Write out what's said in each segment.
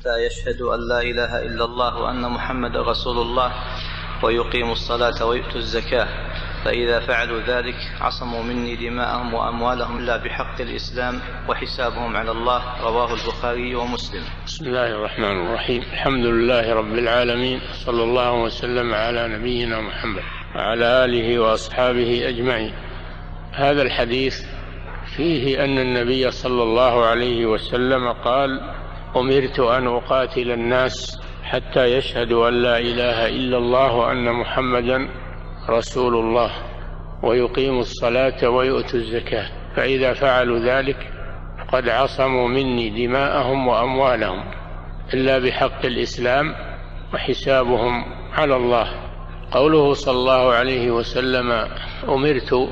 حتى يشهدوا أن لا إله إلا الله وأن محمد رسول الله ويقيموا الصلاة ويؤتوا الزكاة. فإذا فعلوا ذلك عصموا مني دماءهم وأموالهم إلا بحق الإسلام وحسابهم على الله. رواه البخاري ومسلم. بسم الله الرحمن الرحيم. الحمد لله رب العالمين. صلى الله وسلم على نبينا محمد وعلى آله وأصحابه أجمعين. هذا الحديث فيه أن النبي صلى الله عليه وسلم قال أمرت أن أقاتل الناس حتى يشهدوا أن لا إله إلا الله وأن محمدا رسول الله ويقيموا الصلاة ويؤتوا الزكاة. فإذا فعلوا ذلك فقد عصموا مني دماءهم وأموالهم إلا بحق الإسلام وحسابهم على الله. قوله صلى الله عليه وسلم أمرت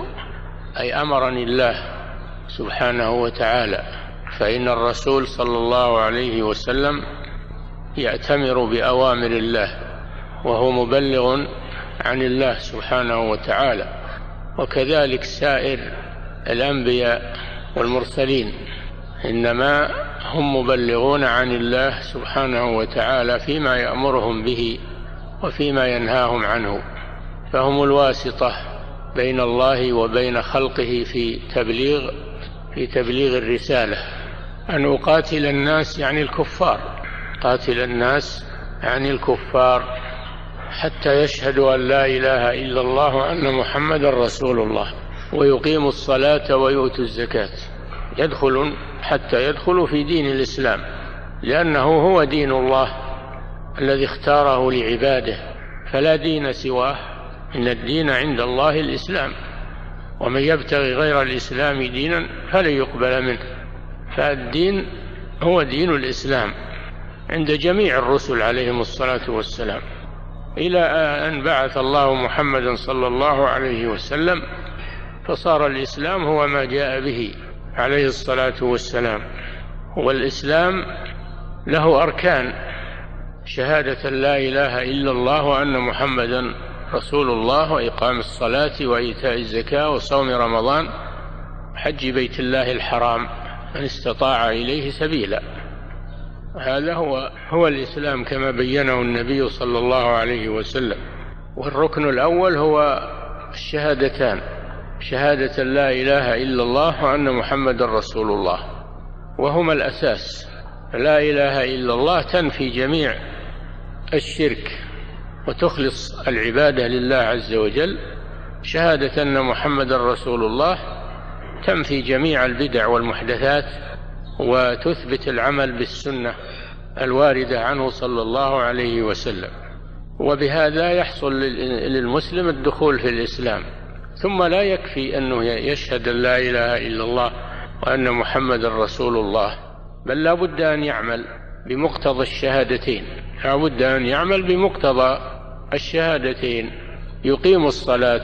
أي أمرني الله سبحانه وتعالى. فإن الرسول صلى الله عليه وسلم يأتمر بأوامر الله وهو مبلغ عن الله سبحانه وتعالى. وكذلك سائر الأنبياء والمرسلين إنما هم مبلغون عن الله سبحانه وتعالى فيما يأمرهم به وفيما ينهاهم عنه. فهم الواسطة بين الله وبين خلقه في تبليغ في تبليغ الرسالة. أن أقاتل الناس يعني الكفار. قاتل الناس يعني الكفار حتى يشهدوا أن لا إله إلا الله وأن محمدا رسول الله. ويقيموا الصلاة ويؤتوا الزكاة. يدخل حتى يدخلوا في دين الإسلام. لأنه هو دين الله الذي اختاره لعباده. فلا دين سواه. إن الدين عند الله الإسلام. ومن يبتغي غير الإسلام دينا فلن يقبل منه. فالدين هو دين الإسلام عند جميع الرسل عليهم الصلاة والسلام. إلى أن بعث الله محمدا صلى الله عليه وسلم فصار الإسلام هو ما جاء به عليه الصلاة والسلام. والإسلام له أركان شهادة لا إله إلا الله وأن محمدا رسول الله وإقام الصلاة وإيتاء الزكاة وصوم رمضان حج بيت الله الحرام. من استطاع إليه سبيلا. هذا هو هو الإسلام كما بينه النبي صلى الله عليه وسلم. والركن الأول هو الشهادتان شهادة لا إله إلا الله وأن محمد رسول الله. وهما الأساس لا إله إلا الله تنفي جميع الشرك وتخلص العبادة لله عز وجل. شهادة أن محمد رسول الله تنفي جميع البدع والمحدثات وتثبت العمل بالسنة الواردة عنه صلى الله عليه وسلم. وبهذا يحصل للمسلم الدخول في الإسلام. ثم لا يكفي أنه يشهد لا إله إلا الله وأن محمد رسول الله بل لا بد أن يعمل بمقتضى الشهادتين. لا بد أن يعمل بمقتضى الشهادتين. يقيم الصلاة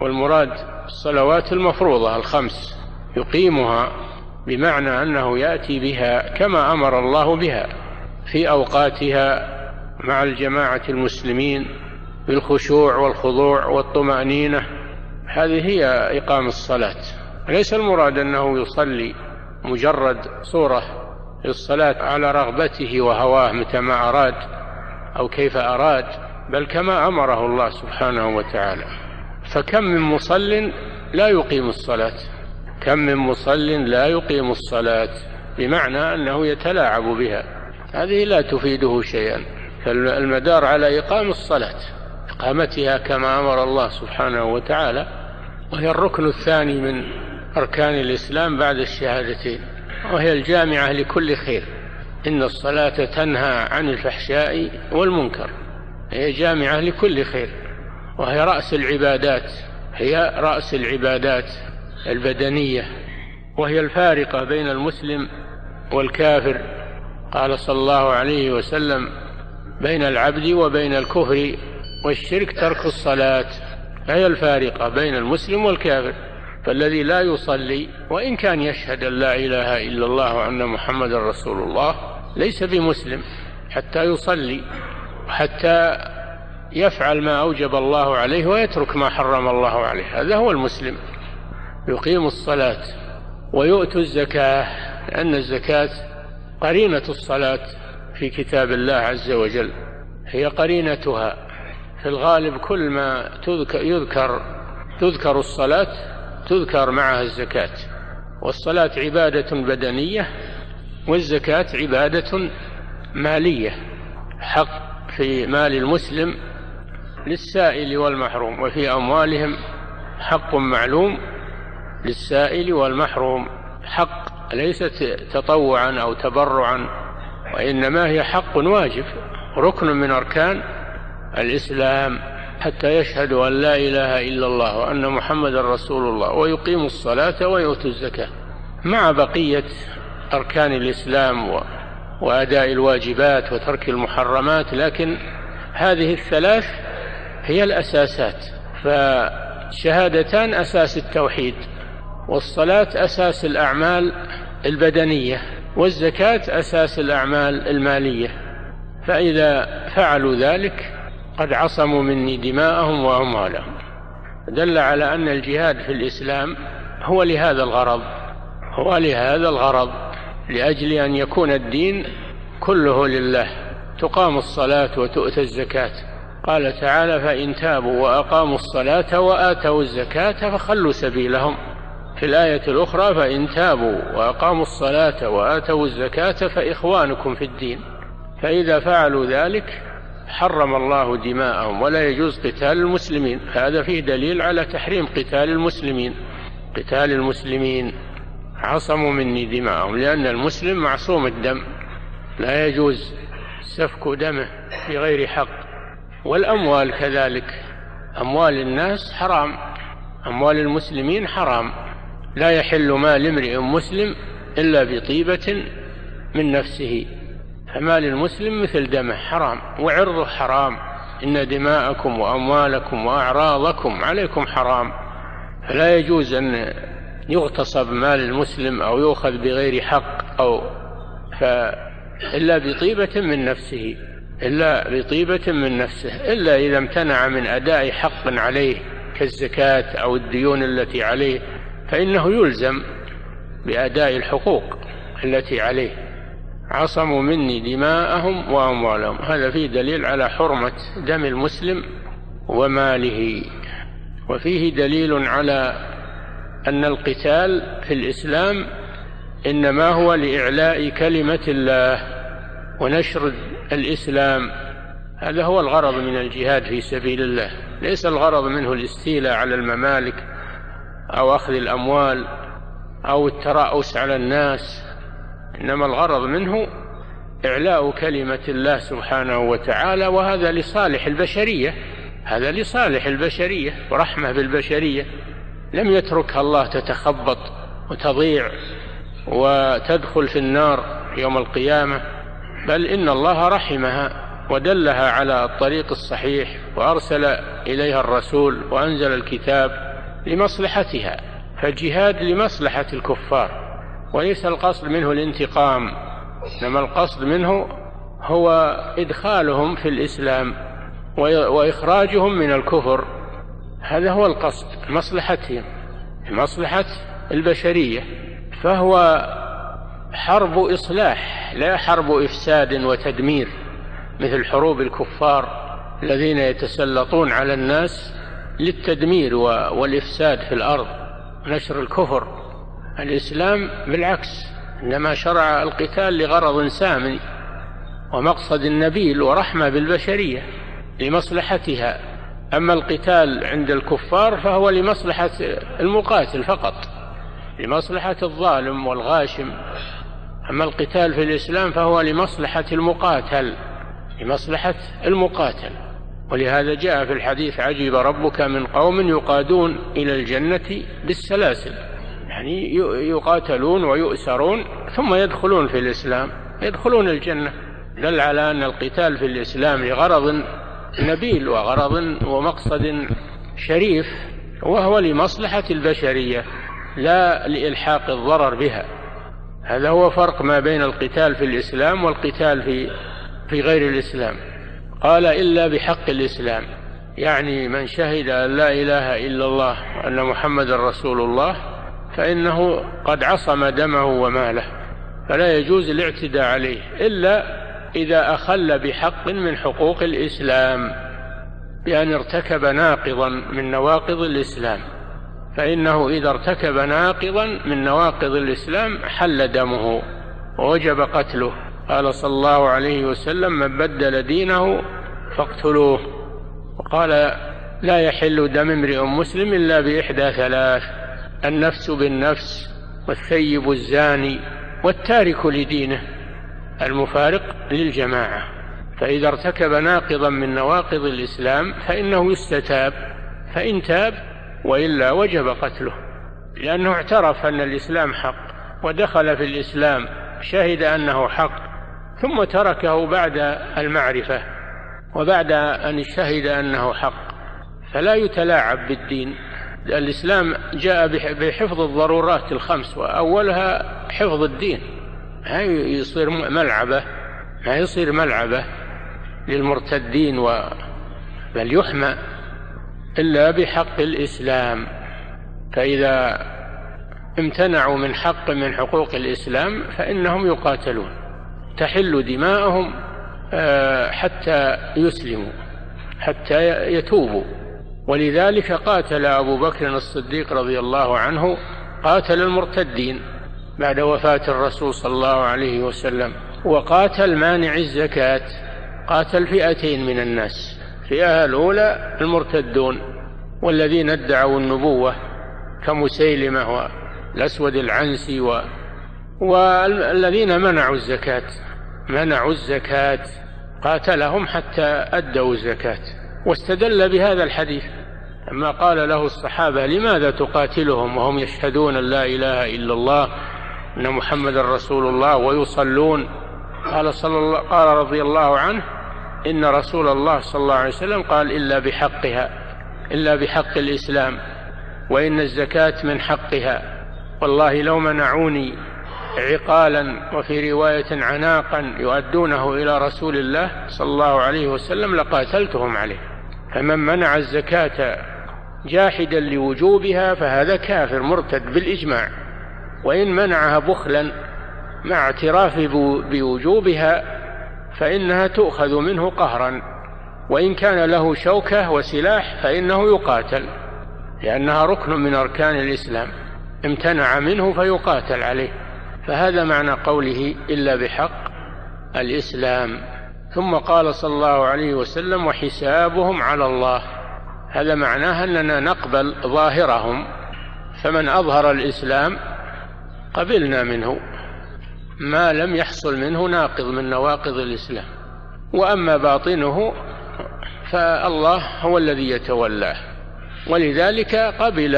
والمراد الصلوات المفروضة الخمس يقيمها بمعنى أنه يأتي بها كما أمر الله بها في أوقاتها مع الجماعة المسلمين بالخشوع والخضوع والطمأنينة. هذه هي إقام الصلاة. ليس المراد أنه يصلي مجرد صورة للصلاة على رغبته وهواه متى ما أراد أو كيف أراد بل كما أمره الله سبحانه وتعالى. فكم من مصل لا يقيم الصلاة؟ كم من مصل لا يقيم الصلاة؟ بمعنى أنه يتلاعب بها. هذه لا تفيده شيئا. فالمدار على إقام الصلاة إقامتها كما أمر الله سبحانه وتعالى وهي الركن الثاني من أركان الإسلام بعد الشهادتين وهي الجامعة لكل خير. إن الصلاة تنهى عن الفحشاء والمنكر هي جامعة لكل خير. وهي رأس العبادات هي رأس العبادات البدنية وهي الفارقة بين المسلم والكافر قال صلى الله عليه وسلم بين العبد وبين الكفر والشرك ترك الصلاة هي الفارقة بين المسلم والكافر فالذي لا يصلي وإن كان يشهد أن لا إله إلا الله وأن محمد رسول الله ليس بمسلم حتى يصلي حتى يفعل ما أوجب الله عليه ويترك ما حرم الله عليه. هذا هو المسلم. يقيم الصلاة ويؤتوا الزكاة لأن الزكاة قرينة الصلاة في كتاب الله عز وجل. هي قرينتها. في الغالب كل ما تذكر يذكر تذكر الصلاة تذكر معها الزكاة. والصلاة عبادة بدنية والزكاة عبادة مالية. حق في مال المسلم للسائل والمحروم وفي أموالهم حق معلوم للسائل والمحروم. حق ليست تطوعا أو تبرعا وإنما هي حق واجب ركن من أركان الإسلام. حتى يشهدوا أن لا إله إلا الله وأن محمد رسول الله ويقيموا الصلاة ويؤتوا الزكاة. مع بقية أركان الإسلام وأداء الواجبات وترك المحرمات لكن هذه الثلاث هي الأساسات. فشهادتان أساس التوحيد والصلاة أساس الأعمال البدنية والزكاة أساس الأعمال المالية. فإذا فعلوا ذلك قد عصموا مني دماءهم وأموالهم. دل على أن الجهاد في الإسلام هو لهذا الغرض هو لهذا الغرض لأجل أن يكون الدين كله لله. تقام الصلاة وتؤتى الزكاة. قال تعالى فإن تابوا وأقاموا الصلاة وآتوا الزكاة فخلوا سبيلهم. في الآية الأخرى فإن تابوا وأقاموا الصلاة وآتوا الزكاة فإخوانكم في الدين. فإذا فعلوا ذلك حرم الله دماءهم ولا يجوز قتال المسلمين. هذا فيه دليل على تحريم قتال المسلمين. قتال المسلمين عصموا مني دماءهم لأن المسلم معصوم الدم. لا يجوز سفك دمه بغير حق. والأموال كذلك. أموال الناس حرام. أموال المسلمين حرام. لا يحل مال امرئ مسلم إلا بطيبة من نفسه. فمال المسلم مثل دمه حرام وعرضه حرام. إن دماءكم وأموالكم وأعراضكم عليكم حرام. فلا يجوز أن يغتصب مال المسلم أو يؤخذ بغير حق أو ف إلا بطيبة من نفسه. إلا بطيبة من نفسه إلا إذا امتنع من أداء حق عليه كالزكاة أو الديون التي عليه فإنه يلزم بأداء الحقوق التي عليه. عصموا مني دماءهم وأموالهم. هذا فيه دليل على حرمة دم المسلم وماله. وفيه دليل على أن القتال في الإسلام إنما هو لإعلاء كلمة الله ونشر الإسلام. هذا هو الغرض من الجهاد في سبيل الله. ليس الغرض منه الاستيلاء على الممالك أو أخذ الأموال أو الترأس على الناس إنما الغرض منه إعلاء كلمة الله سبحانه وتعالى وهذا لصالح البشرية. هذا لصالح البشرية ورحمة بالبشرية. لم يتركها الله تتخبط وتضيع وتدخل في النار يوم القيامة. بل إن الله رحمها ودلها على الطريق الصحيح وأرسل إليها الرسول وأنزل الكتاب لمصلحتها فالجهاد لمصلحة الكفار وليس القصد منه الانتقام إنما القصد منه هو إدخالهم في الإسلام وإخراجهم من الكفر هذا هو القصد مصلحتهم مصلحة البشرية فهو حرب إصلاح لا حرب إفساد وتدمير مثل حروب الكفار الذين يتسلطون على الناس للتدمير والإفساد في الأرض نشر الكفر. الإسلام بالعكس إنما شرع القتال لغرض سامي ومقصد نبيل ورحمة بالبشرية لمصلحتها. أما القتال عند الكفار فهو لمصلحة المقاتل فقط لمصلحة الظالم والغاشم. أما القتال في الإسلام فهو لمصلحة المقاتل لمصلحة المقاتل. ولهذا جاء في الحديث عجب ربك من قوم يقادون إلى الجنة بالسلاسل يعني يقاتلون ويؤسرون ثم يدخلون في الإسلام يدخلون الجنة. دل على أن القتال في الإسلام لغرض نبيل وغرض ومقصد شريف وهو لمصلحة البشرية لا لإلحاق الضرر بها. هذا هو فرق ما بين القتال في الإسلام والقتال في في غير الإسلام. قال إلا بحق الإسلام يعني من شهد أن لا إله إلا الله وأن محمد رسول الله فإنه قد عصم دمه وماله فلا يجوز الاعتداء عليه إلا إذا أخل بحق من حقوق الإسلام بأن ارتكب ناقضا من نواقض الإسلام. فإنه إذا ارتكب ناقضا من نواقض الإسلام حل دمه ووجب قتله. قال صلى الله عليه وسلم من بدل دينه فاقتلوه وقال لا يحل دم امرئ مسلم إلا بإحدى ثلاث النفس بالنفس والثيب الزاني والتارك لدينه المفارق للجماعة فإذا ارتكب ناقضا من نواقض الإسلام فإنه يستتاب فإن تاب وإلا وجب قتله لأنه اعترف أن الإسلام حق ودخل في الإسلام شهد أنه حق ثم تركه بعد المعرفة وبعد أن شهد أنه حق. فلا يتلاعب بالدين. الإسلام جاء بحفظ الضرورات الخمس وأولها حفظ الدين. ما يصير ملعبة ما يصير ملعبة للمرتدين و بل يحمى. إلا بحق الإسلام. فإذا امتنعوا من حق من حقوق الإسلام فإنهم يقاتلون. تحل دماءهم آه، حتى يسلموا حتى يتوبوا. ولذلك قاتل أبو بكر الصديق رضي الله عنه قاتل المرتدين بعد وفاة الرسول صلى الله عليه وسلم. وقاتل مانع الزكاة قاتل فئتين من الناس. الفئة الأولى المرتدون والذين ادعوا النبوة كمسيلمة والأسود العنسي و... والذين منعوا الزكاة. منعوا الزكاة. قاتلهم حتى أدوا الزكاة. واستدل بهذا الحديث. لما قال له الصحابة لماذا تقاتلهم وهم يشهدون لا إله إلا الله أن محمد رسول الله ويصلون؟ قال صلى الله قال رضي الله عنه إن رسول الله صلى الله عليه وسلم قال إلا بحقها إلا بحق الإسلام وإن الزكاة من حقها. والله لو منعوني عقالا وفي رواية عناقا يؤدونه إلى رسول الله صلى الله عليه وسلم لقاتلتهم عليه. فمن منع الزكاة جاحدا لوجوبها فهذا كافر مرتد بالإجماع. وإن منعها بخلا مع اعتراف بوجوبها فإنها تؤخذ منه قهرا وإن كان له شوكة وسلاح فإنه يقاتل لأنها ركن من أركان الإسلام امتنع منه فيقاتل عليه. فهذا معنى قوله إلا بحق الإسلام. ثم قال صلى الله عليه وسلم وحسابهم على الله هذا معناه أننا نقبل ظاهرهم فمن أظهر الإسلام قبلنا منه. ما لم يحصل منه ناقض من نواقض الإسلام. وأما باطنه فالله هو الذي يتولاه. ولذلك قبل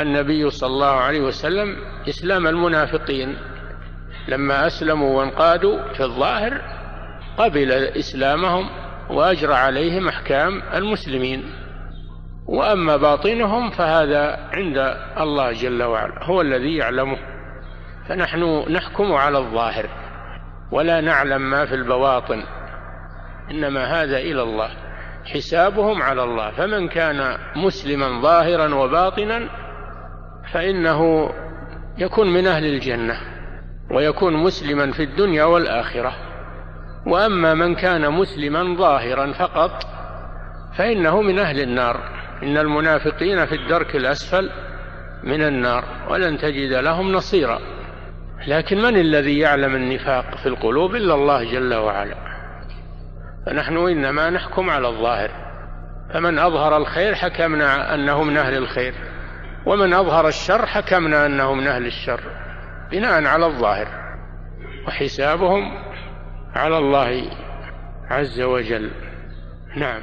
النبي صلى الله عليه وسلم إسلام المنافقين. لما أسلموا وانقادوا في الظاهر قبل إسلامهم وأجرى عليهم أحكام المسلمين. وأما باطنهم فهذا عند الله جل وعلا هو الذي يعلمه. فنحن نحكم على الظاهر ولا نعلم ما في البواطن إنما هذا إلى الله حسابهم على الله. فمن كان مسلما ظاهرا وباطنا فإنه يكون من أهل الجنة ويكون مسلما في الدنيا والآخرة. وأما من كان مسلما ظاهرا فقط فإنه من أهل النار. إن المنافقين في الدرك الأسفل من النار ولن تجد لهم نصيرا. لكن من الذي يعلم النفاق في القلوب إلا الله جل وعلا؟ فنحن إنما نحكم على الظاهر. فمن أظهر الخير حكمنا أنه من أهل الخير ومن أظهر الشر حكمنا أنه من أهل الشر بناء على الظاهر وحسابهم على الله عز وجل. نعم.